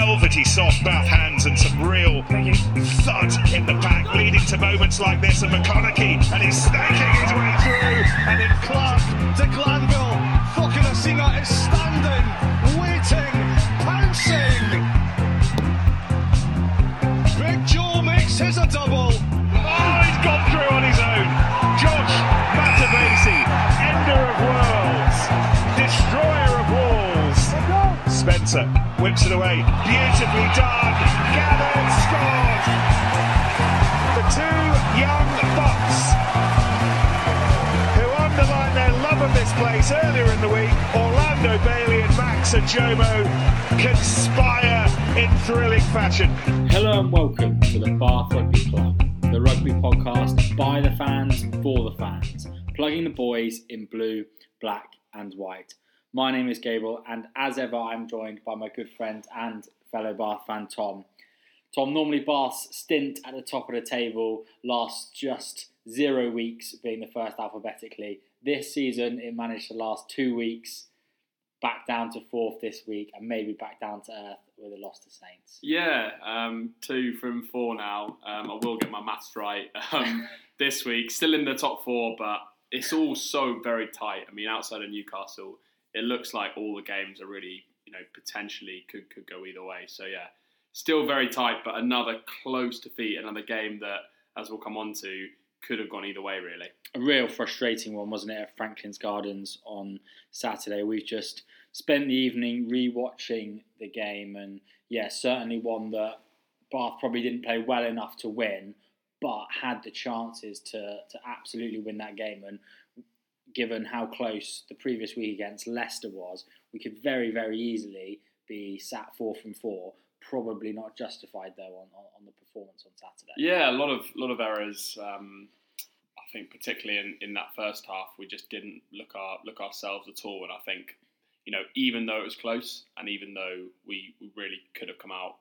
velvety soft Bath hands and some real thud in the pack, leading to moments like this. And McConnochie, and he's snaking his way through. And then Clark to Glanville. Cokanasiga is standing, waiting, pouncing. It away, beautifully done. Gavin scored. The two young bucks who underlined their love of this place earlier in the week, Orlando Bailey and Max Ojomoh conspire in thrilling fashion. Hello and welcome to the Bath Rugby Club, the rugby podcast by the fans for the fans, plugging the boys in blue, black, and white. My name is Gabriel, and as ever, I'm joined by my good friend and fellow Bath fan Tom. Tom, normally Bath's stint at the top of the table lasts just zero weeks, being the first alphabetically. This season, it managed to last two weeks, back down to fourth this week, and maybe back down to earth with a loss to Saints. Yeah, um, two from four now. Um, I will get my maths right um, this week. Still in the top four, but it's all so very tight. I mean, outside of Newcastle, it looks like all the games are really, you know, potentially could, could go either way. So yeah, still very tight, but another close defeat, another game that, as we'll come on to, could have gone either way really. a real frustrating one, wasn't it, at Franklin's Gardens on Saturday? We've just spent the evening re-watching the game, and yeah, certainly one that Bath probably didn't play well enough to win, but had the chances to to absolutely win that game. And given how close the previous week against Leicester was, we could very very easily be sat four from four. Probably not justified though on, on, on the performance on Saturday. Yeah, a lot of lot of errors. Um, I think particularly in, in that first half, we just didn't look our look ourselves at all. And I think, you know, even though it was close, and even though we, we really could have come out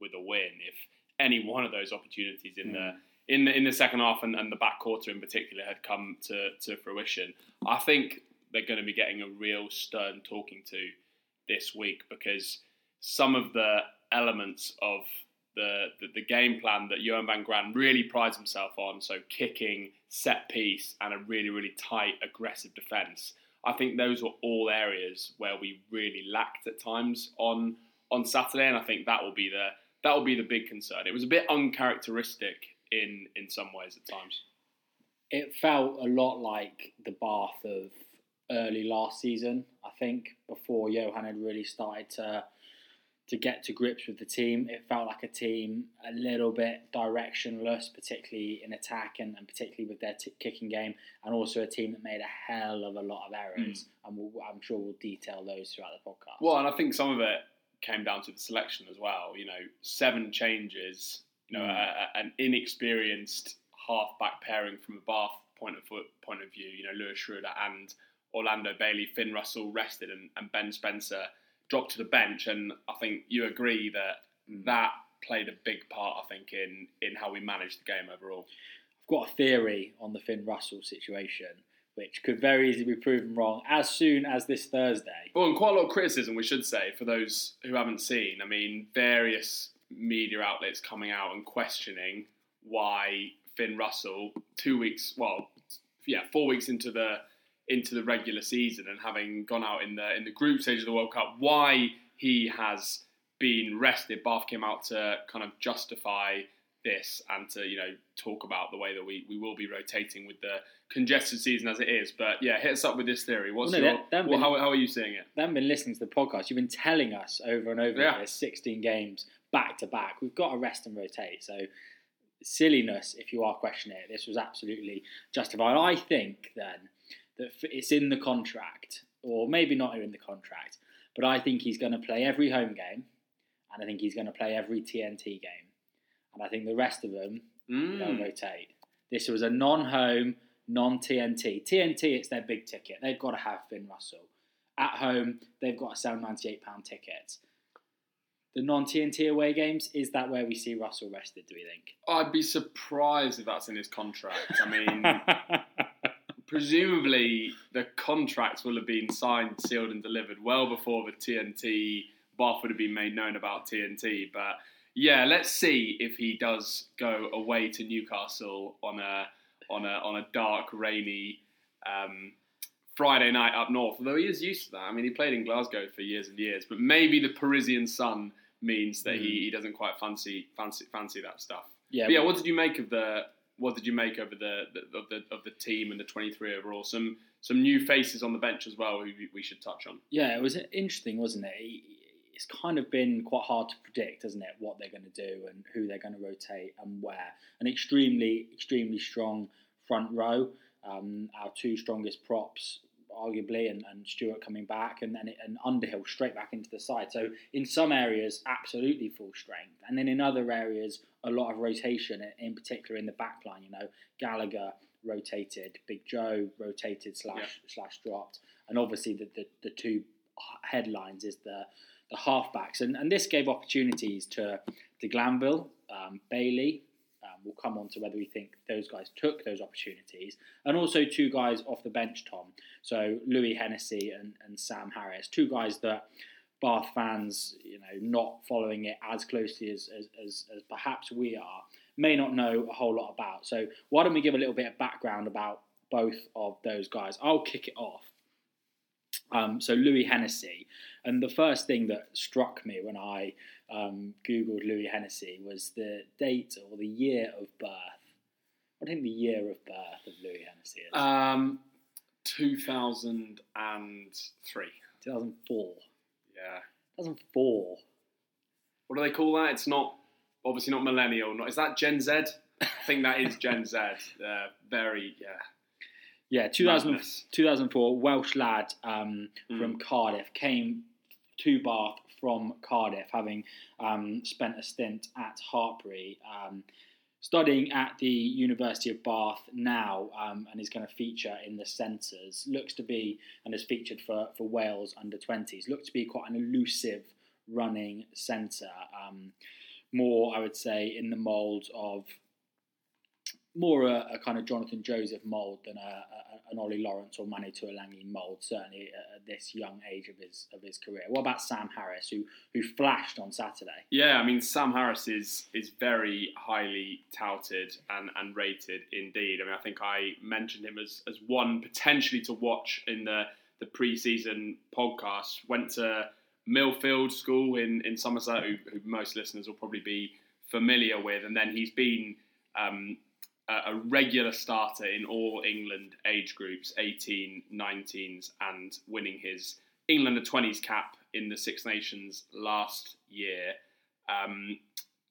with a win, if any one of those opportunities in the in the in the second half and, and the back quarter in particular had come to, to fruition, I think they're going to be getting a real stern talking to this week because some of the elements of the, the, the game plan that Johann van Graan really prides himself on, so kicking, set piece, and a really, really tight, aggressive defence. I think those were all areas where we really lacked at times on on Saturday, and I think that will be the that will be the big concern. It was a bit uncharacteristic in in some ways at times. it felt a lot like the Bath of early last season. I think before Johann had really started to to get to grips with the team, it felt like a team a little bit directionless, particularly in attack and, and particularly with their t- kicking game, and also a team that made a hell of a lot of errors. Hmm. And we'll, I'm sure we'll detail those throughout the podcast. Well, and I think some of it came down to the selection as well. You know, seven changes. You know, Mm. a, an inexperienced half-back pairing from a Bath point of foot, point of view. You know, Louis Schreuder and Orlando Bailey, Finn Russell rested, and, and Ben Spencer dropped to the bench. And I think you agree that that played a big part. I think in in how we managed the game overall. I've got a theory on the Finn Russell situation, which could very easily be proven wrong as soon as this Thursday. Well, and quite a lot of criticism, we should say, for those who haven't seen. I mean, various media outlets coming out and questioning why Finn Russell, two weeks, well, yeah, four weeks into the into the regular season and having gone out in the in the group stage of the World Cup, why he has been rested. Bath came out to kind of justify this and to you know talk about the way that we, we will be rotating with the congested season as it is. But yeah, hit us up with this theory. What's Well, no, your, that- that well, been- how, how are you seeing it? They haven't been listening to the podcast. You've been telling us over and over Yeah. that there's 16 games back to back. We've got to rest and rotate. So silliness, if you are questioning it, this was absolutely justified. I think then that it's in the contract, or maybe not in the contract, but I think he's going to play every home game, and I think he's going to play every TNT game, and I think the rest of them Mm. they'll rotate. This was a non-home, non-TNT. TNT, it's their big ticket. They've got to have Finn Russell. At home, they've got to sell £98 tickets. The non-TNT away games, is that where we see Russell rested, do we think? I'd be surprised if that's in his contract. I mean, presumably the contracts will have been signed, sealed, and delivered well before the TNT Bath would have been made known about TNT. But yeah, let's see if he does go away to Newcastle on a on a on a dark, rainy um, Friday night up north. Although he is used to that. I mean, he played in Glasgow for years and years. But maybe the Parisian sun means that he, he doesn't quite fancy fancy fancy that stuff. Yeah, But yeah, what did you make of the what did you make over the, the of the of the team and the twenty three overall? Some some new faces on the bench as well we- we should touch on. Yeah, it was interesting, wasn't it? It's kind of been quite hard to predict, hasn't it, what they're going to do and who they're going to rotate and where. An extremely, extremely strong front row. Um, our two strongest props, arguably, and, and Stuart coming back, and then it, and Underhill straight back into the side. So in some areas, absolutely full strength, and then in other areas, a lot of rotation. In particular, in the back line, you know, Gallagher rotated, Big Joe rotated slash slash dropped, and obviously the, the, the two headlines is the the halfbacks, and and this gave opportunities to to Glanville, um, Bailey. We'll come on to whether we think those guys took those opportunities, and also two guys off the bench, Tom. So Louis Hennessy and, and Sam Harris, two guys that Bath fans, you know, not following it as closely as, as, as, as perhaps we are, may not know a whole lot about. So why don't we give a little bit of background about both of those guys? I'll kick it off. Um, so Louis Hennessy, and the first thing that struck me when I um, googled Louis Hennessy was the date or the year of birth. I think the year of birth of Louis Hennessy is Um, two thousand and three. 2004. Yeah. 2004. What do they call that? It's not obviously not millennial. Not is that Gen Z? I think that is Gen Z. Uh, very yeah. Yeah, 2000, 2004, Welsh lad um, Mm. from Cardiff came to Bath from Cardiff, having um, spent a stint at Hartpury, um, studying at the University of Bath now, um, and is going to feature in the centres. Looks to be, and has featured for, for Wales under 20s, looks to be quite an elusive running centre. Um, more, I would say, in the mould of more a, a kind of Jonathan Joseph mould than a, a, an Ollie Lawrence or Manu Tuilagi mould, certainly at, at this young age of his of his career. What about Sam Harris, who who flashed on Saturday? Yeah, I mean Sam Harris is is very highly touted and, and rated indeed. I mean I think I mentioned him as, as one potentially to watch in the the preseason podcast. Went to Millfield School in, in Somerset, who, who most listeners will probably be familiar with, and then he's been um, a, regular starter in all England age groups, 18, 19s, and winning his England under 20s cap in the Six Nations last year. Um,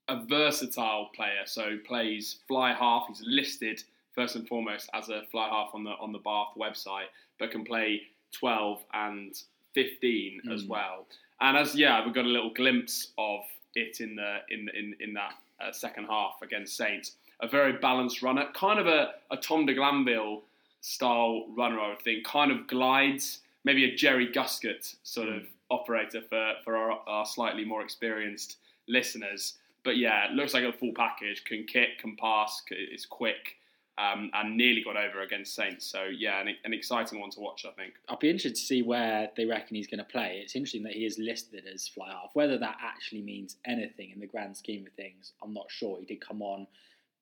a versatile player, so plays fly half. He's listed first and foremost as a fly half on the on the Bath website, but can play 12 and 15 as Mm. well. And as yeah, we got a little glimpse of it in the in in in that uh, second half against Saints. A very balanced runner, kind of a, a Tom de Glanville style runner, I would think. Kind of glides, maybe a Jerry Guscott sort of operator for for our, our slightly more experienced listeners. But yeah, looks like a full package. Can kick, can pass, is quick, um, and nearly got over against Saints. So yeah, an, an exciting one to watch, I think. I'll be interested to see where they reckon he's going to play. It's interesting that he is listed as fly half. Whether that actually means anything in the grand scheme of things, I'm not sure. He did come on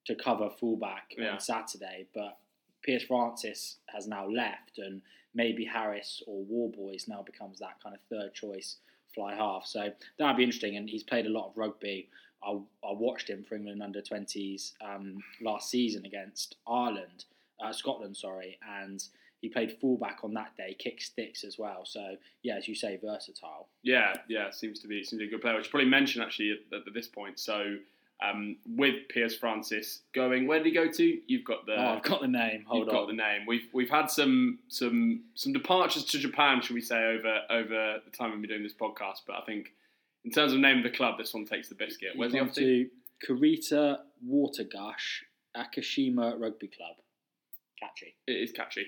to cover fullback Yeah. on Saturday, but Piers Francis has now left, and maybe Harris or Warboys now becomes that kind of third choice fly half. So that'd be interesting. And he's played a lot of rugby. I, I watched him for England under 20s um, last season against Ireland, uh, Scotland, sorry, and he played fullback on that day, kick sticks as well. So yeah, as you say, versatile. Yeah, yeah, seems to be seems to be a good player. We should probably mention actually at, at this point. So um, with Piers Francis going, where did he go to? You've got the oh, I've got the name. Hold you've got the name. We've we've had some some some departures to Japan, should we say, over over the time we've been doing this podcast. But I think in terms of name of the club, this one takes the biscuit. Where's he off to? Karita Kurita Watergush Akishima Rugby Club. Catchy. It is catchy.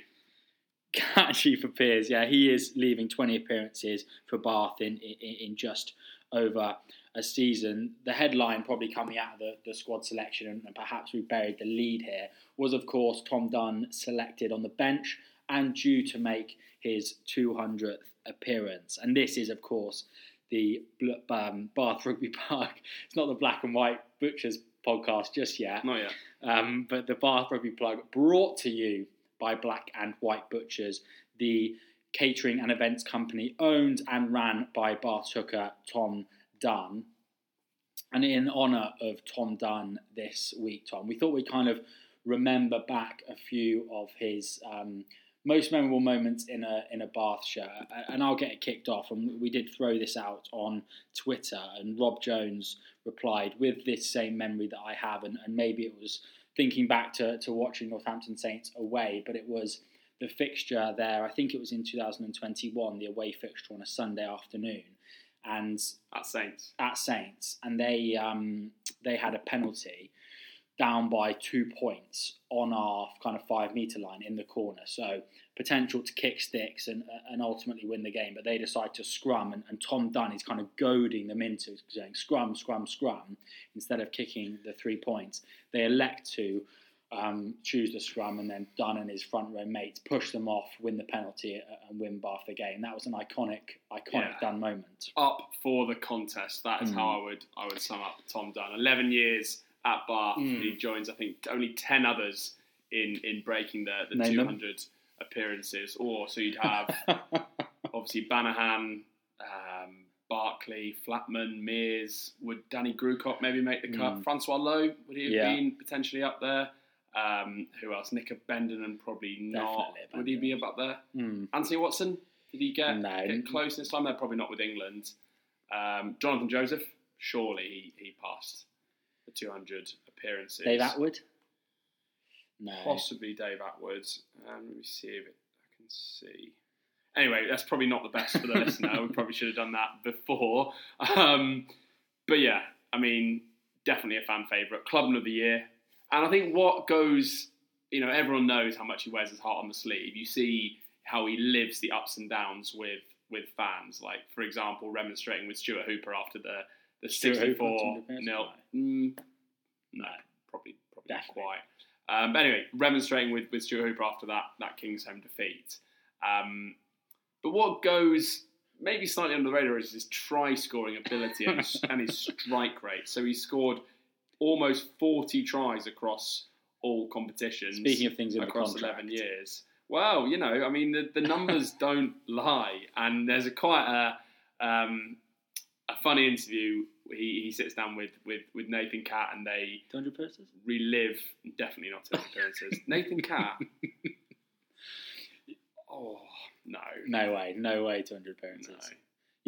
catchy for Piers. Yeah, he is leaving 20 appearances for Bath in, in, in just over a season. The headline probably coming out of the, the squad selection, and, and perhaps we buried the lead here, was of course Tom Dunn selected on the bench and due to make his 200th appearance. And this is, of course, the um, Bath Rugby Park. It's not the Black and White Butchers podcast just yet, Not yet. um, but the Bath Rugby Plug brought to you by Black and White Butchers, the catering and events company owned and ran by Bath hooker Tom Dunn. And in honour of Tom Dunn this week, Tom, we thought we'd kind of remember back a few of his um, most memorable moments in a in a Bath shirt, and I'll get it kicked off. And we did throw this out on Twitter, and Rob Jones replied with this same memory that I have, and, and maybe it was thinking back to, to watching Northampton Saints away, but it was the fixture there. I think it was in 2021, the away fixture on a Sunday afternoon, and At Saints. at Saints, and they um, they had a penalty down by two points on our kind of five meter line in the corner. So potential to kick sticks and and ultimately win the game. But they decide to scrum, and, and Tom Dunn is kind of goading them into saying scrum, scrum, scrum instead of kicking the three points. They elect to. Um, choose the scrum and then Dunn and his front row mates push them off, win the penalty, uh, and win Bath the game. That was an iconic, iconic Yeah. Dunn moment. Up for the contest. That is Mm. how I would I would sum up Tom Dunn. Eleven years at Bath. Mm. He joins I think only ten others in in breaking the, the Name two them. appearances. Or so you'd have obviously Banahan, um, Barkley, Flatman, Mears. Would Danny Grewcock maybe make the cut? Mm. Francois Louw, would he have Yeah. been potentially up there? Um, who else? Nick Bendon probably not. Definitely Would he be about there? Hmm. Anthony Watson, did he get, No. get close this time? They're probably not with England. Um, Jonathan Joseph, surely he, he passed the 200 appearances. Dave Attwood? No. Possibly Dave Attwood. Um, let me see if it, I can see. Anyway, that's probably not the best for the listener. We probably should have done that before. Um, but yeah, I mean, definitely a fan favourite. Clubman of the year. And I think what goes, you know, everyone knows how much he wears his heart on the sleeve. You see how he lives the ups and downs with with fans. Like, for example, remonstrating with Stuart Hooper after the, the Hooper 64 nil. Mm, no, probably, probably not quite. Um, but anyway, remonstrating with, with Stuart Hooper after that that Kingsholm defeat. Um, but what goes maybe slightly under the radar is his try scoring ability and his, and his strike rate. So he scored almost 40 tries across all competitions. Speaking of things in across contract. 11 years. Well, you know, I mean, the, the numbers don't lie. And there's a quite a, um, a funny interview. He, he sits down with, with, with Nathan Catt and they 200 appearances? relive, definitely not 200 appearances. Nathan Catt. oh, no. No way, no way 200 appearances. No.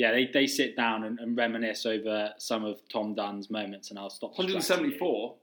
Yeah, they, they sit down and, and reminisce over some of Tom Dunn's moments, and I'll stop. 174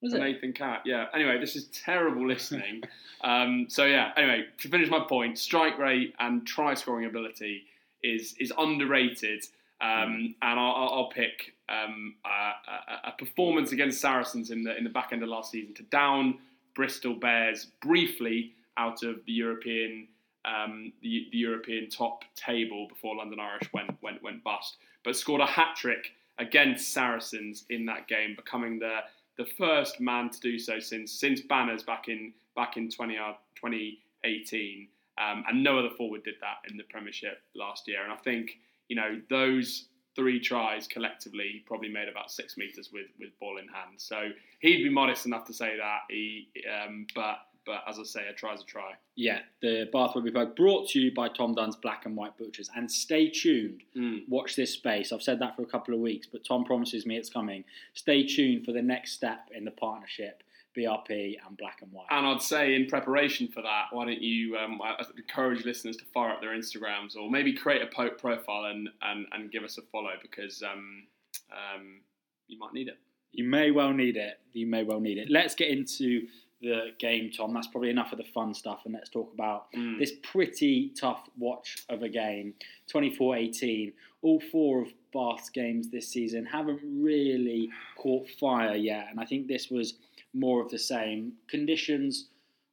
Was it? Nathan Catt, Yeah. Anyway, this is terrible listening. um, so yeah. Anyway, to finish my point, strike rate and try scoring ability is is underrated. Um, and I'll, I'll- pick um, a, a, a performance against Saracens in the in the back end of last season to down Bristol Bears briefly out of the European um, the, the European top table before London Irish went went went bust, but scored a hat trick against Saracens in that game, becoming the the first man to do so since since Banners back in back in 20, uh, 2018, um, and no other forward did that in the Premiership last year. And I think you know those three tries collectively probably made about six meters with with ball in hand. So he'd be modest enough to say that. He, um, but but as I say, a try's a try. Yeah, the Bath Rugby Plug brought to you by Tom Dunn's Black and White Butchers. And stay tuned. Watch this space. I've said that for a couple of weeks, but Tom promises me it's coming. Stay tuned for the next step in the partnership, BRP and Black and White. And I'd say, in preparation for that, why don't you um, encourage listeners to fire up their Instagrams or maybe create a po- profile and, and, and give us a follow because um, um, you might need it. You may well need it. You may well need it. Let's get into the game, Tom. That's probably enough of the fun stuff, and let's talk about Mm. this pretty tough watch of a game. 24 18. All four of Bath's games this season haven't really caught fire yet, and I think this was more of the same. Conditions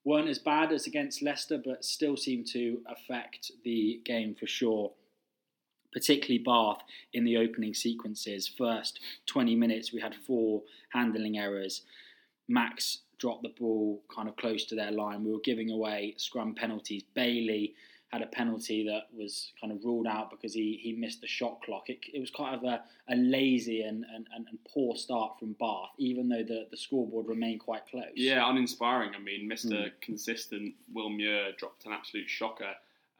weren't as bad as against Leicester, but still seemed to affect the game for sure particularly Bath in the opening sequences. First 20 minutes, we had four handling errors. Max dropped the ball kind of close to their line. We were giving away scrum penalties. Bailey had a penalty that was kind of ruled out because he, he missed the shot clock. It, it was kind of a, a lazy and, and, and, poor start from Bath, even though the, the scoreboard remained quite close. Yeah, uninspiring. I mean, Mr. Mm. Consistent Will Muir dropped an absolute shocker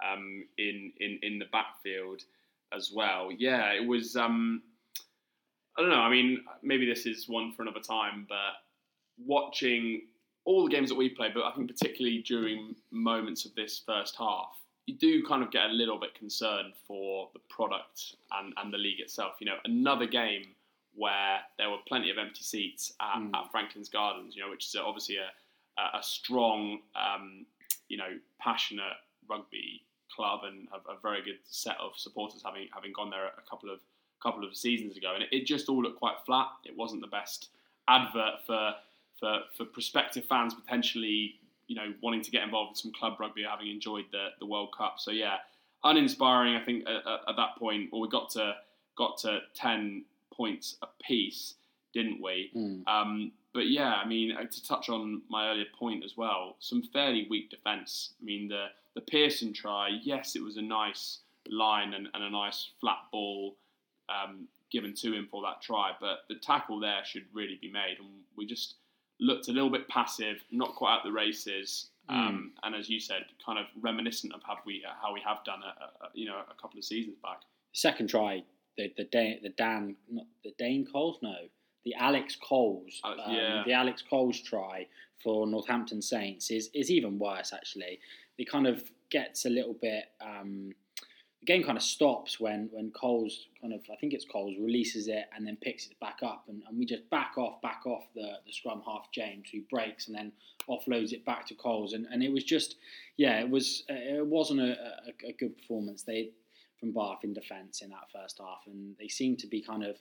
um, in, in in the backfield as well. Yeah, it was. Um, I don't know. I mean, maybe this is one for another time, but watching all the games that we played, but I think particularly during moments of this first half, you do kind of get a little bit concerned for the product and, and the league itself. You know, another game where there were plenty of empty seats at, Mm. at Franklin's Gardens, you know, which is obviously a, a, a strong, um, you know, passionate rugby club and a, a very good set of supporters having having gone there a couple of couple of seasons ago, and it, it just all looked quite flat. It wasn't the best advert for for for prospective fans potentially, you know, wanting to get involved in some club rugby, having enjoyed the the World Cup. So yeah, uninspiring. I think at, at- at that point, well, we got to got to ten points apiece, didn't we? Mm. Um, but yeah, I mean, uh, to touch on my earlier point as well, some fairly weak defence. I mean, the the Pearson try, yes, it was a nice line and, and a nice flat ball um, given to him for that try, but the tackle there should really be made, and we just looked a little bit passive, not quite at the races. Um, And as you said, kind of reminiscent of how we how we have done a, a, you know a couple of seasons back. Second try, the the Dan, the Dan, not the Dane Coles, no, the Alex Coles, Alex- um, yeah. the Alex Coles try for Northampton Saints is is even worse actually. It kind of gets a little bit. Um, the game kind of stops when when Coles kind of I think it's Coles releases it and then picks it back up and, and we just back off back off the, the scrum half James who breaks and then offloads it back to Coles. And, and it was just yeah it was it wasn't a, a, a good performance. They from Bath in defence in that first half and they seemed to be kind of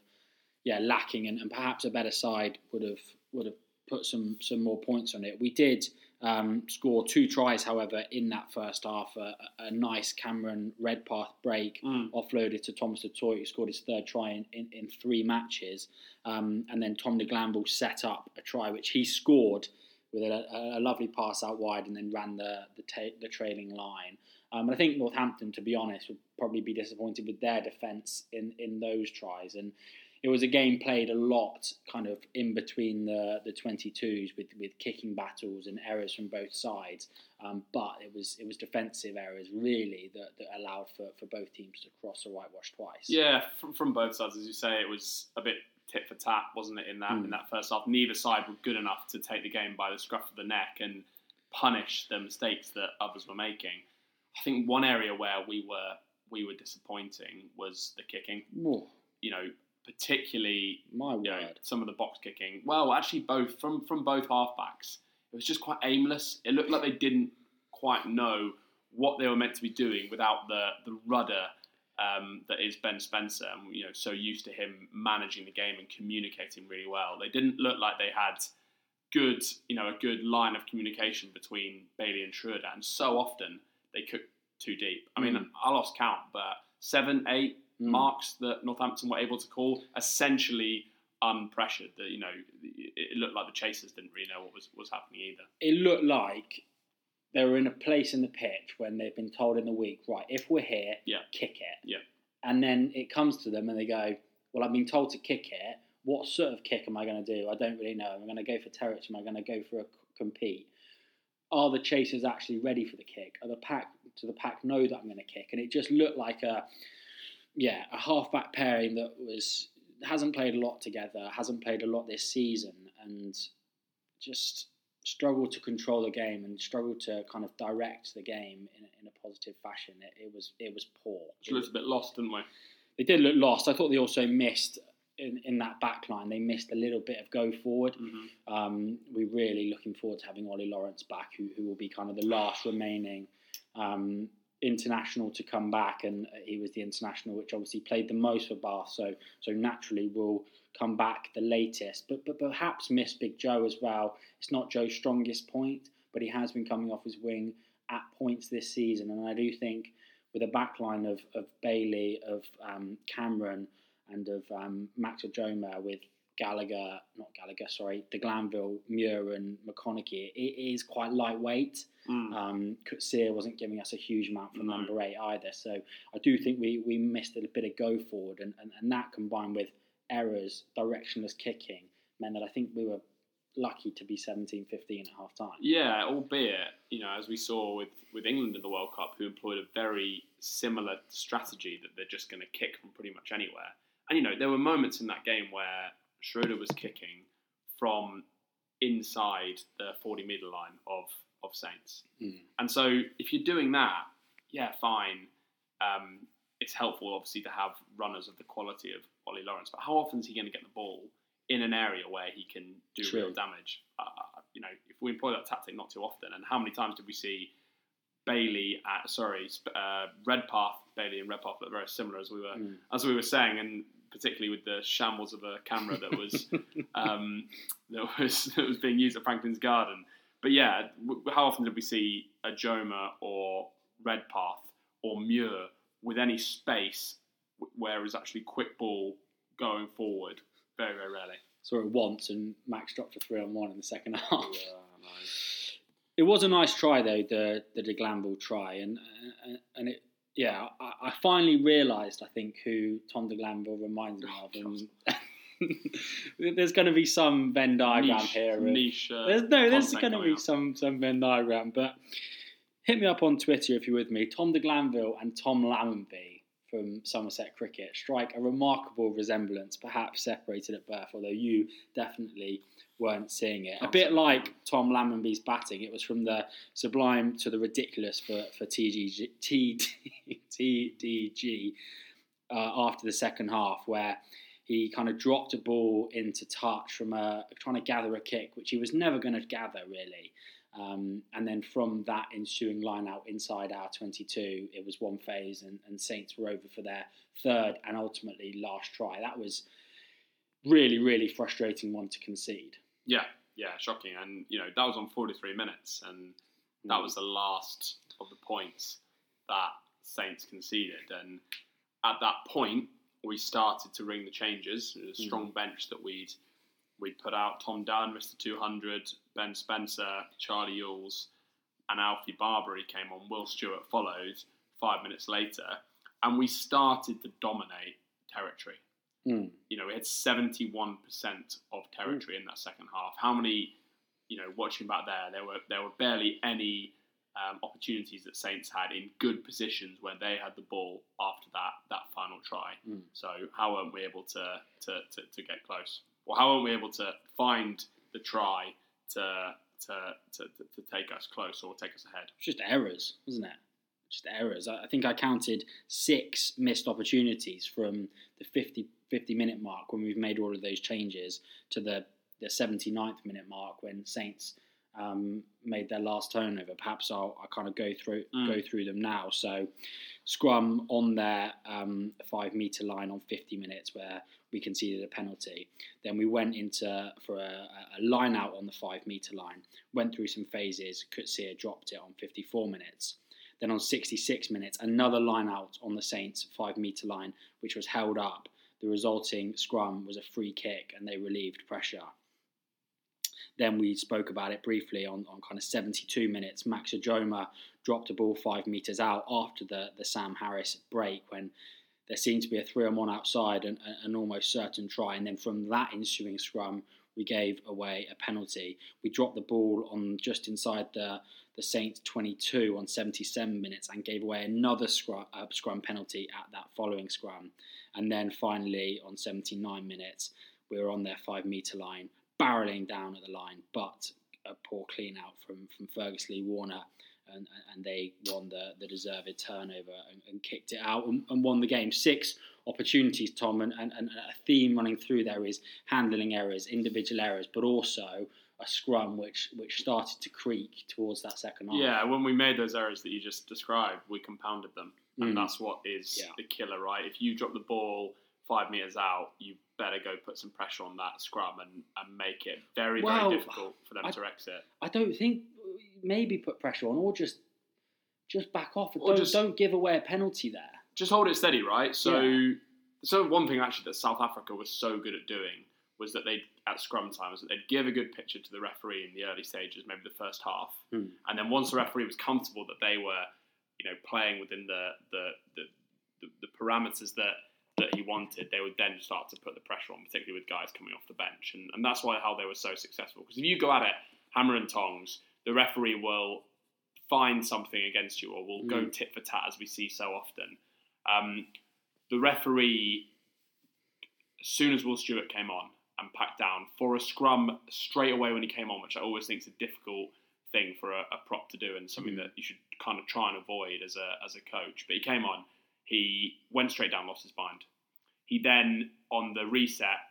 yeah lacking and, and perhaps a better side would have would have put some some more points on it. We did um, score two tries, however, in that first half. A, a nice Cameron Redpath break Mm. offloaded to Thomas du Toit, who scored his third try in, in, in three matches. Um, and then Tom de Glanville set up a try, which he scored with a, a, a lovely pass out wide and then ran the, the, ta- the trailing line. Um, and I think Northampton, to be honest, would probably be disappointed with their defence in, in those tries. And it was a game played a lot kind of in between the, the 22s with, with kicking battles and errors from both sides. Um, but it was it was defensive errors really that, that allowed for, for both teams to cross a whitewash twice. Yeah, from, from both sides, as you say, it was a bit tit for tat, wasn't it? In that Mm. in that first half, neither side were good enough to take the game by the scruff of the neck and punish the mistakes that others were making. I think one area where we were we were disappointing was the kicking. Oh, You know, particularly my you know, word. some of the box kicking. Well, actually, both from from both halfbacks. It was just quite aimless. It looked like they didn't quite know what they were meant to be doing without the the rudder um, that is Ben Spencer. And you know, so used to him managing the game and communicating really well. They didn't look like they had good, you know, a good line of communication between Bailey and Schreuder. And so often they cook too deep. I mean, Mm. I lost count, but seven, eight Mm. marks that Northampton were able to call, essentially unpressured. That you know, it looked like the chasers didn't really know what was was happening either. It looked like they were in a place in the pitch when they've been told in the week, right, if we're here, Yeah. kick it. Yeah. And then it comes to them and they go, well, I've been told to kick it. What sort of kick am I going to do? I don't really know. I'm I going to go for Terrich? Am I going to go for a compete? Are the chasers actually ready for the kick? Are the pack, do the pack know that I'm going to kick? And it just looked like a, yeah, a halfback pairing that was hasn't played a lot together, hasn't played a lot this season, and just struggled to control the game and struggled to kind of direct the game in, in a positive fashion. It, it was it was poor. Just looked a bit lost, didn't we? They did look lost. I thought they also missed in, in that back line. They missed a little bit of go forward. hmm Um, we're really looking forward to having Ollie Lawrence back, who, who will be kind of the last remaining um, international to come back, and he was the international which obviously played the most for Bath, so so naturally will come back the latest. But but perhaps miss Big Joe as well. It's not Joe's strongest point, but he has been coming off his wing at points this season, and I do think with a backline of, of Bailey, of um, Cameron, and of um, Max Ojomoh with Gallagher, not Gallagher, sorry, De Glanville, Muir, and McConnochie, it is quite lightweight. Mm. Um, wasn't giving us a huge amount from No. number eight either. So I do think we, we missed a bit of go forward, and, and, and that combined with errors, directionless kicking, meant that I think we were lucky to be 17 15 at half time. Yeah, albeit you know, as we saw with with England in the World Cup, who employed a very similar strategy that they're just going to kick from pretty much anywhere. And you know, there were moments in that game where Schreuder was kicking from inside the 40 meter line of of Saints. Mm. And so, if you're doing that, yeah, fine. Um, it's helpful, obviously, to have runners of the quality of Ollie Lawrence. But how often is he going to get the ball in an area where he can do True. real damage? Uh, you know, if we employ that tactic, not too often. And how many times did we see Bailey, at, sorry, uh, Redpath, Bailey and Redpath look very similar as we were Mm. as we were saying, and particularly with the shambles of a camera that was um, that was that was being used at Franklin's Garden. But yeah, w- how often did we see a Joma or Redpath or Muir with any space w- where it was actually quick ball going forward? Very, very rarely. Saw it once, and Max dropped a three on one in the second half. It was a nice try though, the the De Glanville try, and and, and it yeah, I, I finally realised I think who Tom De Glanville reminds me of. And there's going to be some Venn diagram niche, here. niche. Uh, there's no, there's going to be some some Venn diagram, but hit me up on Twitter if you're with me. Tom De Glanville and Tom Lammonby from Somerset Cricket strike a remarkable resemblance, perhaps separated at birth, although you definitely weren't seeing it. A bit like Tom Lammonby's batting, it was from the sublime to the ridiculous for, for TGG, TD, TDG uh, after the second half, where he kind of dropped a ball into touch from a, trying to gather a kick, which he was never going to gather really. Um, and then from that ensuing line out inside our 22, it was one phase, and, and Saints were over for their third and ultimately last try. That was really, really frustrating one to concede. Yeah, yeah, shocking. And you know that was on 43 minutes, and that was the last of the points that Saints conceded. And at that point, we started to ring the changes. It was a strong bench that we'd we'd put out. Tom Dunn, Mr. 200, Ben Spencer, Charlie Ewels, and Alfie Barbary came on. Will Stuart followed five minutes later, and we started to dominate territory Mm. you know, we had 71% of territory in that second half. How many, you know, watching back there, there were there were barely any um, opportunities that Saints had in good positions when they had the ball after that that final try. Mm. So how weren't we able to, to, to, to get close? Or how weren't we able to find the try to to, to, to, to take us close or take us ahead? It's just errors, isn't it? Just errors. I I think I counted six missed opportunities from the 50, 50 minute mark when we've made all of those changes to the, the 79th minute mark when Saints um, made their last turnover. Perhaps I'll, I'll kind of go through Mm. go through them now. So scrum on their um, five metre line on 50 minutes where we conceded a penalty. Then we went into for a, a line out on the five metre line, went through some phases. Kutsia dropped it on 54 minutes. Then on 66 minutes, another line out on the Saints five metre line, which was held up. The resulting scrum was a free kick and they relieved pressure. Then we spoke about it briefly on, on kind of 72 minutes. Max Ojomoh dropped a ball five metres out after the, the Sam Harris break when there seemed to be a three on one outside and an almost certain try. And then from that ensuing scrum, we gave away a penalty. We dropped the ball on just inside the, the Saints 22 on 77 minutes and gave away another scrum, uh, scrum penalty at that following scrum. And then finally on 79 minutes, we were on their five metre line, barreling down at the line, but a poor clean out from, from Fergus Lee Warner. And, and they won the, the deserved turnover and, and kicked it out and, and won the game. Six opportunities, Tom, and, and, and a theme running through there is handling errors, individual errors, but also a scrum which which started to creak towards that second half. Yeah, when we made those errors that you just described, we compounded them, and Mm. that's what is Yeah. the killer, right? If you drop the ball five meters out, you better go put some pressure on that scrum and, and make it very Well, very difficult for them I- to exit. I don't think maybe put pressure on or just just back off. Or don't just- don't give away a penalty there. Just hold it steady, right? So, so one thing actually that South Africa was so good at doing was that they at scrum time was that they'd give a good picture to the referee in the early stages, maybe the first half, Hmm. and then once the referee was comfortable that they were, you know, playing within the the the, the, the parameters that that he wanted, they would then start to put the pressure on, particularly with guys coming off the bench, and and that's why how they were so successful. Because if you go at it hammer and tongs, the referee will find something against you or will go Mm. tit for tat as we see so often. Um, the referee, as soon as Will Stuart came on and packed down for a scrum straight away when he came on, which I always think is a difficult thing for a, a prop to do and something Mm. that you should kind of try and avoid as a as a coach. But he came on, he went straight down, lost his mind. He then on the reset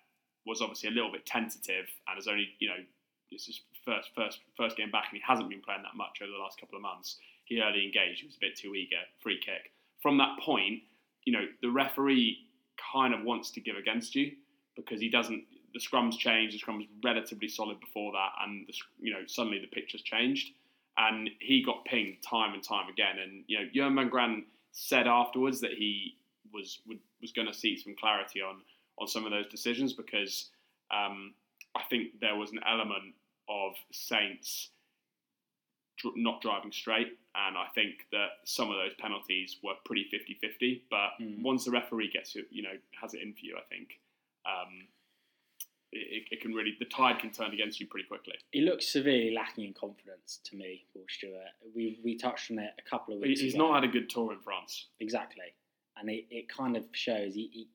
was obviously a little bit tentative and has only you know this is first first first game back and he hasn't been playing that much over the last couple of months. He early engaged, he was a bit too eager, free kick. From that point, you know, the referee kind of wants to give against you because he doesn't the scrums changed, the scrum was relatively solid before that and the, you know, suddenly the picture's changed and he got pinged time and time again and you know, Jurgen van Graan said afterwards that he was would, was going to seek some clarity on on some of those decisions because um, I think there was an element of Saints dr- not driving straight, and I think that some of those penalties were pretty 50-50. But Mm. once the referee gets it, you know, has it in for you, I think um, it, it can really the tide can turn against you pretty quickly. He looks severely lacking in confidence to me, Will Stuart. We we touched on it a couple of weeks He's ago. not had a good tour in France. Exactly, and it, it kind of shows. He, he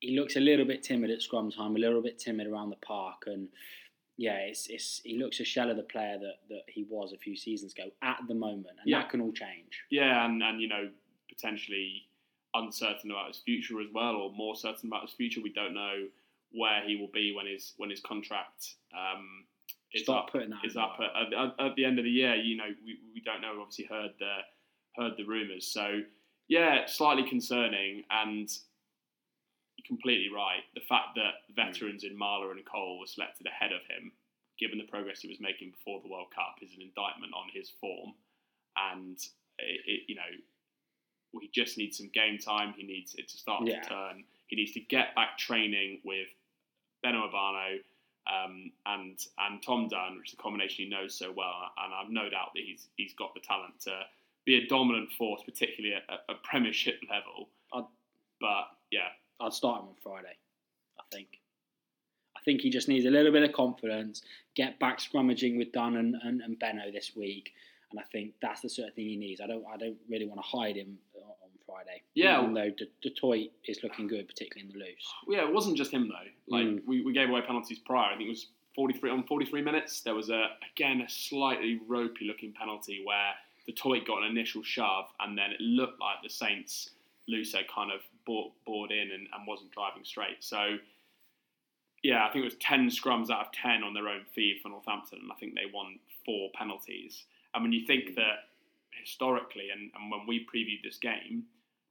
he looks a little bit timid at scrum time, a little bit timid around the park, and yeah, it's it's he looks a shell of the player that, that he was a few seasons ago at the moment, and Yeah. that can all change. Yeah, and, and you know, potentially uncertain about his future as well, or more certain about his future. We don't know where he will be when his when his contract um, is Start up. putting that Is up at, at, at the end of the year. You know, we, we don't know. Obviously, heard the heard the rumours. So yeah, slightly concerning, and you're completely right. The fact that veterans in Marler and Cole were selected ahead of him, given the progress he was making before the World Cup, is an indictment on his form. And it, it, you know, he just needs some game time. He needs it to start Yeah. to turn. He needs to get back training with Beno Obano um, and and Tom Dunn, which is a combination he knows so well. And I've no doubt that he's he's got the talent to be a dominant force, particularly at a Premiership level. I'd- but yeah, I'd start him on Friday. I think. I think he just needs a little bit of confidence. Get back scrummaging with Dunn and, and, and Beno this week, and I think that's the sort of thing he needs. I don't I don't really want to hide him on Friday. Yeah. Even though De- du Toit is looking good, particularly in the loose. yeah, it wasn't just him though. Like Mm. we, we gave away penalties prior. I think it was 43 on 43 minutes. There was a again a slightly ropey looking penalty where the toy got an initial shove and then it looked like the Saints Luso kind of bought, bored in and, and wasn't driving straight. So yeah, I think it was 10 scrums out of 10 on their own feed for Northampton, and I think they won four penalties. And when you think mm. that historically, and, and when we previewed this game,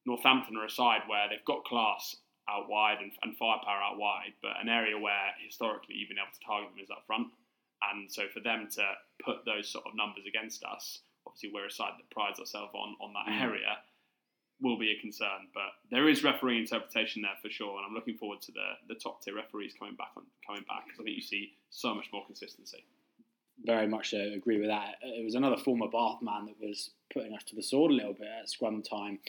Northampton are a side where they've got class out wide and, and firepower out wide, but an area where historically you've been able to target them is up front. And so for them to put those sort of numbers against us, obviously we're a side that prides ourselves on, on that Mm. area, will be a concern. But there is referee interpretation there for sure, and I'm looking forward to the, the top tier referees coming back on coming back because I think you see so much more consistency. Very much so. Agree with that. It was another former Bath man that was putting us to the sword a little bit at scrum time.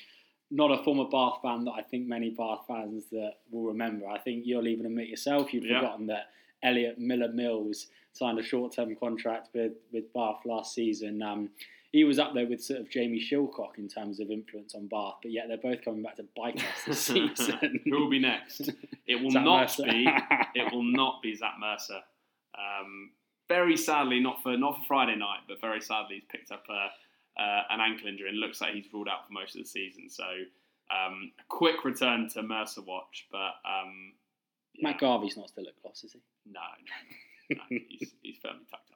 Not a former Bath fan that I think many Bath fans that will remember. I think you'll even admit yourself you'd Yeah. forgotten that Elliot Millar Mills signed a short-term contract with with Bath last season. Um, he was up there with sort of Jamie Shillcock in terms of influence on Bath, but yet they're both coming back to bite us this season. Who will be next? It will Zach not Mercer. be. It will not be Zach Mercer. Um, very sadly, not for not for Friday night, but very sadly, he's picked up a, uh, an ankle injury and looks like he's ruled out for most of the season. So, um, a quick return to Mercer watch, but um, yeah, Matt Garvey's not still at Gloss, is he? no, no, no, no. he's, he's firmly tucked.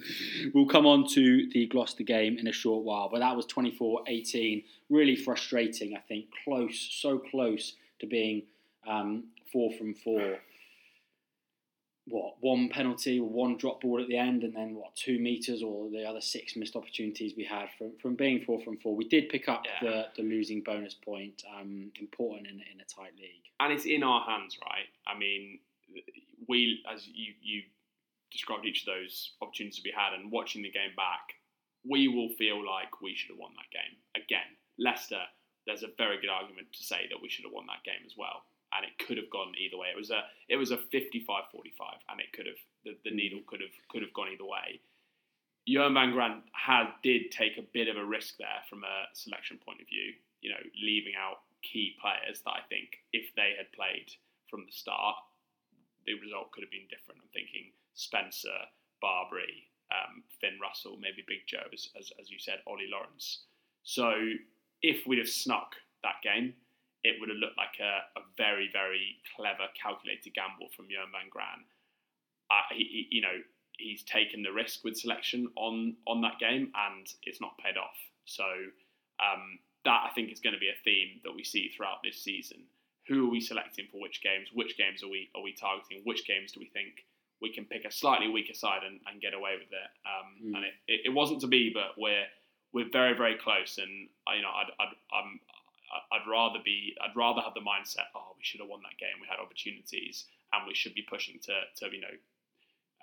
We'll come on to the Gloucester game in a short while, but that was 24 18. Really frustrating, I think. Close, so close to being um, four from four. what one penalty or one drop ball at the end, and then what two meters or the other six missed opportunities we had from, from being four from four. We did pick up Yeah. the, the losing bonus point, um, important in, in a tight league. and it's in our hands, right? I mean, we as you you described each of those opportunities we had, and watching the game back, we will feel like we should have won that game again. Leicester, there's a very good argument to say that we should have won that game as well, and it could have gone either way. It was a it was a 55-45, and it could have the, the mm. needle could have could have gone either way. Johann van Graan had did take a bit of a risk there from a selection point of view. You know, leaving out key players that I think if they had played from the start, the result could have been different. I'm thinking Spencer, Barbeary, um, Finn Russell, maybe Big Joe, as, as, as you said, Ollie Lawrence. So if we'd have snuck that game, it would have looked like a, a very, very clever, calculated gamble from Johann van Graan. Uh, he, he- you know, he's taken the risk with selection on on that game, and it's not paid off. So um, that I think is going to be a theme that we see throughout this season. Who are we selecting for which games? Which games are we are we targeting? Which games do we think we can pick a slightly weaker side and, and get away with it? Um, Mm. And it, it, it wasn't to be, but we're we're very very close. And I- you know, I'd I'd, I'm, I'd rather be I'd rather have the mindset. Oh, we should have won that game. We had opportunities, and we should be pushing to to you know.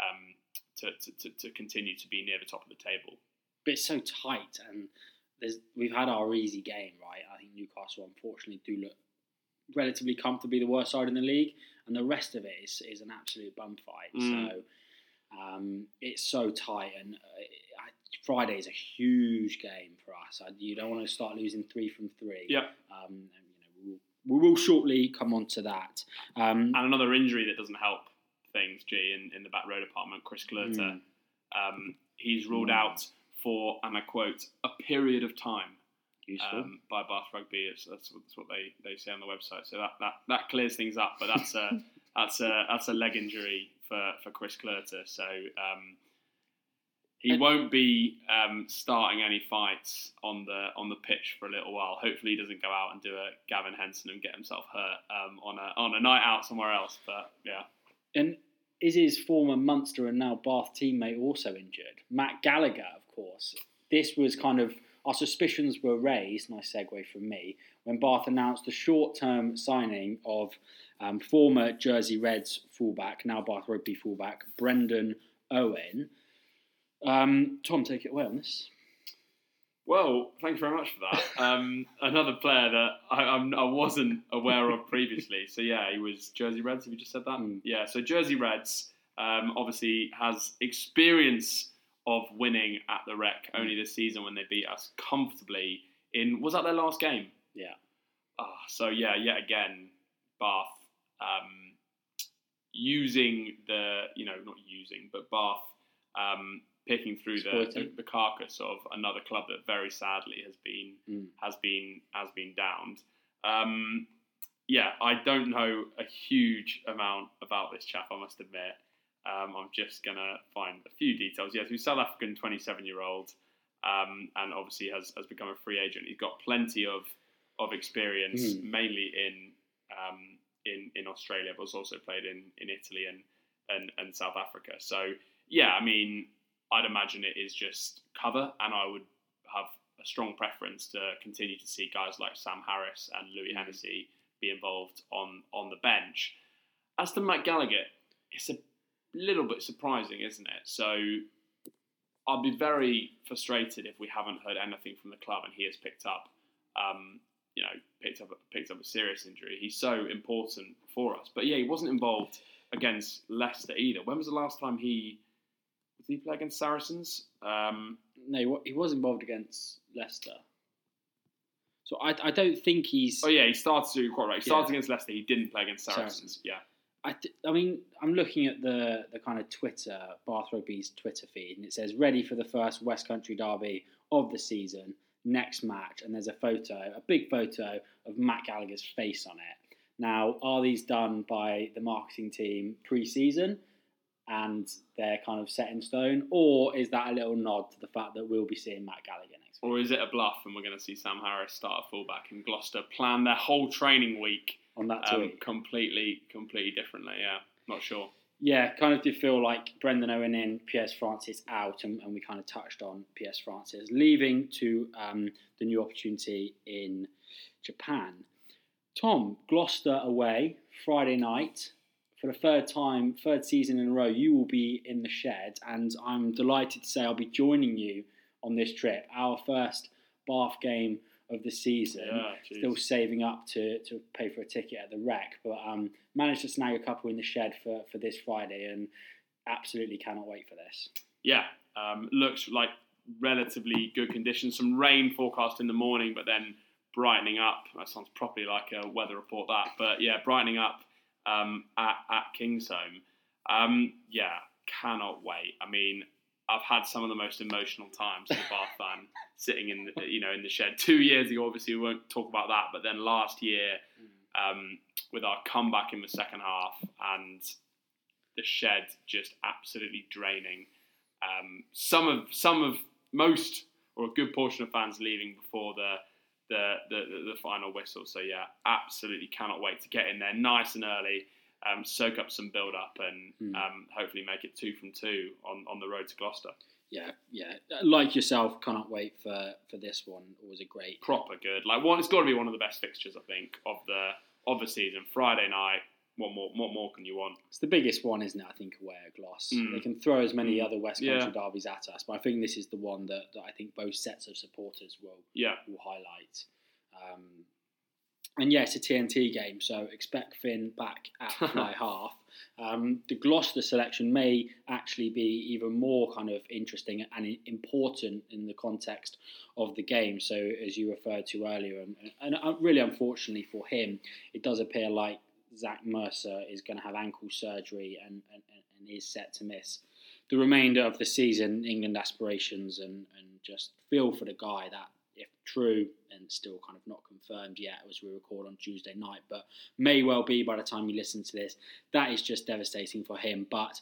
Um, to, to, to, to continue to be near the top of the table. But it's so tight, and there's we've had our easy game, right? I think Newcastle unfortunately do look relatively comfortably the worst side in the league, and the rest of it is, is an absolute bum fight. Mm. So um, it's so tight, and uh, I- Friday is a huge game for us. I, you don't want to start losing three from three. Yep. Um, and, you know, we'll, we will shortly come on to that. Um, And another injury that doesn't help things, G, in, in the back row department, Chris Cloete. Mm. Um, he's ruled Mm. out for, and I quote, a period of time. Um, by Bath Rugby. It's, that's, what- that's what they, they say on the website. So that, that, that clears things up. But that's a that's a that's a leg injury for, for Chris Cloete. So um, he And- won't be um, starting any fights on the on the pitch for a little while. Hopefully, he doesn't go out and do a Gavin Henson and get himself hurt um, on a on a night out somewhere else. But yeah. And is his former Munster and now Bath teammate also injured? Matt Gallagher, of course. This was kind of our suspicions were raised. Nice segue from me when Bath announced the short-term signing of um, former Jersey Reds fullback, now Bath Rugby fullback Brendan Owen. Um, Tom, take it away on this. Well, thanks very much for that. Um, another player that I, I'm, I wasn't aware of previously. So yeah, he was Jersey Reds. Have you just said that? Mm. Yeah. So Jersey Reds um, obviously has experience of winning at the Rec only this season when they beat us comfortably in was that their last game? Yeah. Ah, so yeah, yet again, Bath um, using the you know not using but Bath um, picking through the, the, the carcass of another club that very sadly has been Mm. has been has been downed. Um, yeah, I don't know a huge amount about this chap. I must admit. Um, I'm just gonna find a few details. Yes, he's South African 27 year old, um, and obviously has, has become a free agent. He's got plenty of of experience, Mm. mainly in um, in in Australia, but has also played in, in Italy and, and and South Africa. So yeah, I mean, I'd imagine it is just cover, and I would have a strong preference to continue to see guys like Sam Harris and Louis Mm. Hennessy be involved on on the bench. As to Matt Gallagher, it's a little bit surprising, isn't it? So I'll be very frustrated if we haven't heard anything from the club and he has picked up, um, you know, picked up picked up a serious injury. He's so important for us. But yeah, he wasn't involved against Leicester either. When was the last time he did he play against Saracens? Um, No, he was involved against Leicester. So I, I don't think he's. oh yeah, he started to quite right. He started Yeah. against Leicester. He didn't play against Saracens. Saracens. Yeah. I, th- I mean, I'm looking at the, the kind of Twitter, Bath Rugby's Twitter feed, and it says ready for the first West Country derby of the season, next match. And there's a photo, a big photo of Matt Gallagher's face on it. Now, are these done by the marketing team pre season and they're kind of set in stone? Or is that a little nod to the fact that we'll be seeing Matt Gallagher next week Or is it a bluff and we're going to see Sam Harris start at fullback in Gloucester plan their whole training week on that um, completely, completely differently? Yeah, not sure. Yeah, kind of did feel like Brendan Owen in, Piers Francis out, and, and we kind of touched on Piers Francis leaving to um, the new opportunity in Japan. Tom, Gloucester away Friday night for the third time, third season in a row. You will be in the shed, and I'm delighted to say I'll be joining you on this trip. Our first Bath game of the season. Yeah. Still saving up to, to pay for a ticket at the Rec, but um, managed to snag a couple in the shed for, for this Friday, and absolutely cannot wait for this. Yeah, um, looks like relatively good conditions. Some rain forecast in the morning, but then brightening up. That sounds properly like a weather report, that. But yeah, brightening up um, at, at Kingsholm. Um, yeah, cannot wait. I mean, I've had some of the most emotional times as a Bath fan sitting in the, you know in the shed. Two years ago, obviously we won't talk about that, but then last year um, with our comeback in the second half and the shed just absolutely draining. Um, some of some of most or a good portion of fans leaving before the the, the the final whistle. So yeah, absolutely cannot wait to get in there nice and early um, soak up some build up and Mm. um, hopefully make it two from two on, on the road to Gloucester. Yeah, yeah. Like yourself, cannot wait for, for this one. Always a great. Proper good. Like one, it's got to be one of the best fixtures I think of the of the season. Friday night. What more? What more can you want? It's the biggest one, isn't it? I think away at Gloss. Mm. They can throw as many Mm. other West Yeah. Country derbies at us, but I think this is the one that, that I think both sets of supporters will Yeah, will highlight. Um, and yeah, it's a TNT game, so expect Finn back at fly half. Um, the Gloucester selection may actually be even more kind of interesting and important in the context of the game. So, as you referred to earlier, and, and really unfortunately for him, it does appear like Zach Mercer is going to have ankle surgery and, and, and is set to miss the remainder of the season. England aspirations and, and just feel for the guy that, if true and still kind of not confirmed yet as we record on Tuesday night, but may well be by the time you listen to this, that is just devastating for him. But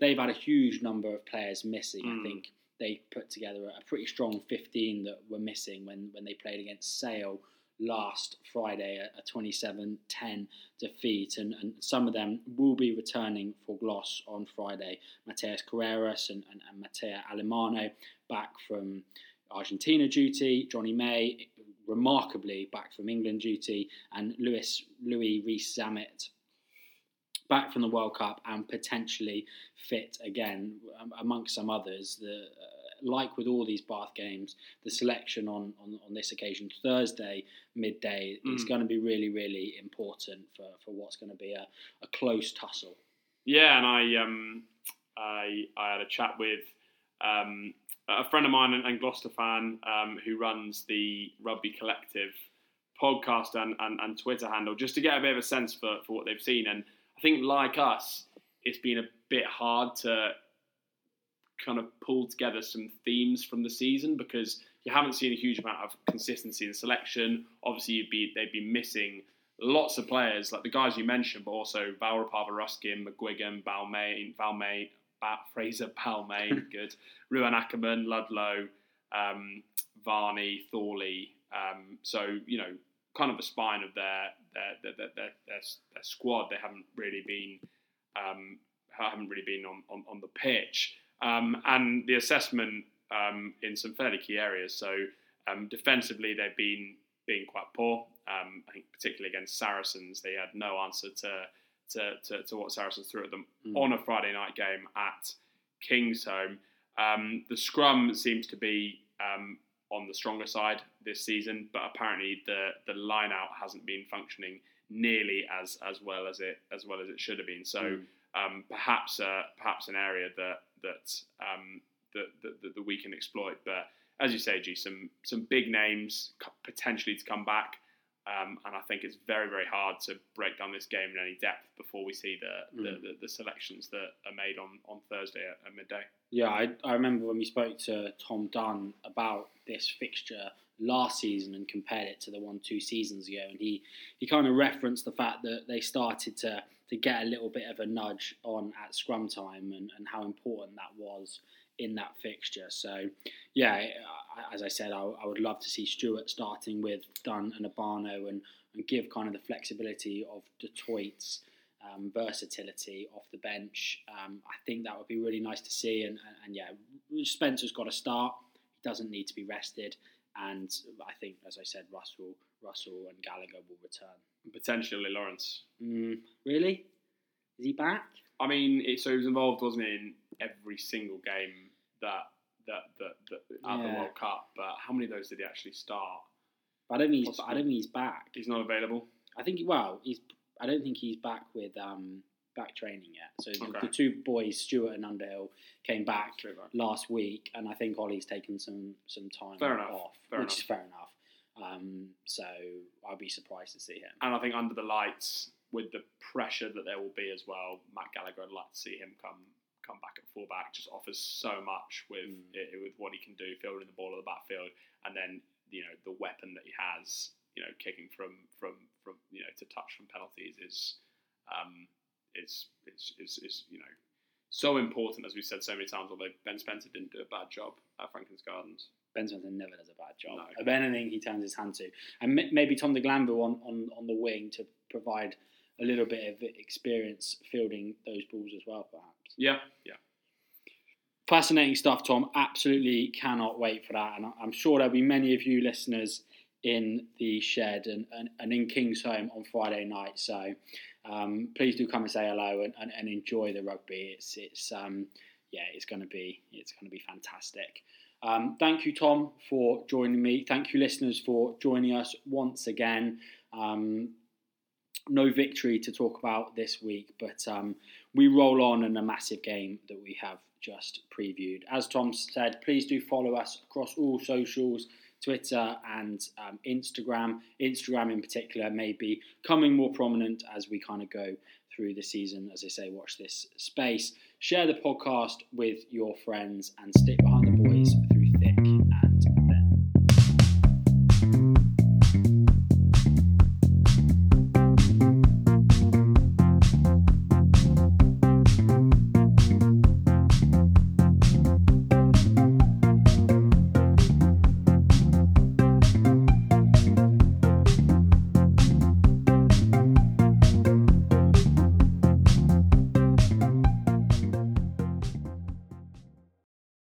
they've had a huge number of players missing. Mm. I think they put together a pretty strong 15 that were missing when, when they played against Sale last Friday, a, a 27 10 defeat. And, and some of them will be returning for Gloss on Friday. Mateo Carreras and, and, and Matias Alemanno back from Argentina duty, Johnny May remarkably back from England duty, and Louis Louis Rees Zammit back from the World Cup and potentially fit again, um, amongst some others. The uh, like with all these Bath games, the selection on, on, on this occasion, Thursday midday, is Mm. going to be really, really important for, for what's going to be a, a close tussle. yeah. And I um I I had a chat with um a friend of mine and, Gloucester fan um, who runs the Rugby Collective podcast and, and, and Twitter handle just to get a bit of a sense for, for what they've seen. And I think, like us, it's been a bit hard to kind of pull together some themes from the season because you haven't seen a huge amount of consistency in selection. Obviously, you'd be they'd be missing lots of players like the guys you mentioned, but also Val Rapava, Ruskin, McGuigan, Balmain, Valmain, ba- Fraser Balmain, good, Ruan Ackermann, Ludlow, um, Varney, Thorley. Um, so you know, kind of the spine of their their their, their, their, their, their squad. They haven't really been um, haven't really been on, on, on the pitch. Um, and the assessment um, in some fairly key areas. So um, defensively, they've been being quite poor. Um, I think particularly against Saracens, they had no answer to to, to, to what Saracens threw at them Mm. on a Friday night game at Kingsholm. Um, the scrum seems to be um, on the stronger side this season, but apparently the the line out hasn't been functioning nearly as as well as it as well as it should have been. So Mm. um, perhaps uh, perhaps an area that that, um, that, that that that we can exploit. But as you say, G, some some big names potentially to come back. Um, and I think it's very, very hard to break down this game in any depth before we see the, the, Mm. the, the selections that are made on, on Thursday at, at midday. Yeah, I, I remember when we spoke to Tom Dunn about this fixture last season and compared it to the one two seasons ago, and he, he kind of referenced the fact that they started to, to get a little bit of a nudge on at scrum time and, and how important that was in that fixture. So, yeah, as I said, I, I would love to see Stuart starting with Dunn and Obano and, and give kind of the flexibility of du Toit's um, versatility off the bench. Um, I think that would be really nice to see. And, and, and, yeah, Spencer's got to start. He doesn't need to be rested. And I think, as I said, Russell, Russell and Gallagher will return. Potentially Lawrence. Mm, really? Is he back? I mean, it, so he was involved, wasn't he, in every single game that that that, that at Yeah. the World Cup. But how many of those did he actually start? I don't think he's. I don't think he's back. He's not available. I think well, he's. I don't think he's back with um, back training yet. So the, Okay. the two boys, Stuart and Underhill, came back Straight back. last week, and I think Ollie's taken some some time Fair enough. off, Fair which is fair enough. Um, so I'd be surprised to see him. And I think under the lights, with the pressure that there will be as well, Matt Gallagher, I'd like to see him come come back at fullback. Just offers so much with Mm. i with what he can do, fielding the ball at the backfield, and then you know the weapon that he has, you know, kicking from from from you know to touch from penalties is um, is, is is is you know so important as we've said so many times. Although Ben Spencer didn't do a bad job at Franklin's Gardens. Ben Spencer never does a bad job No. of anything he turns his hand to, and m- maybe Tom de Glanville on, on, on the wing to provide a little bit of experience fielding those balls as well, perhaps. Yeah, yeah. Fascinating stuff, Tom. Absolutely cannot wait for that. And I'm sure there'll be many of you listeners in the shed and, and, and in Kingsholm on Friday night. So um, please do come and say hello and, and, and enjoy the rugby. It's it's um, yeah, it's going to be it's going to be fantastic. Um, thank you, Tom, for joining me. Thank you, listeners, for joining us once again. Um, no victory to talk about this week, but um, we roll on in a massive game that we have just previewed. As Tom said, please do follow us across all socials. Twitter and um, Instagram. Instagram, in particular, may be coming more prominent as we kind of go through the season. As I say, watch this space. Share the podcast with your friends and stick behind the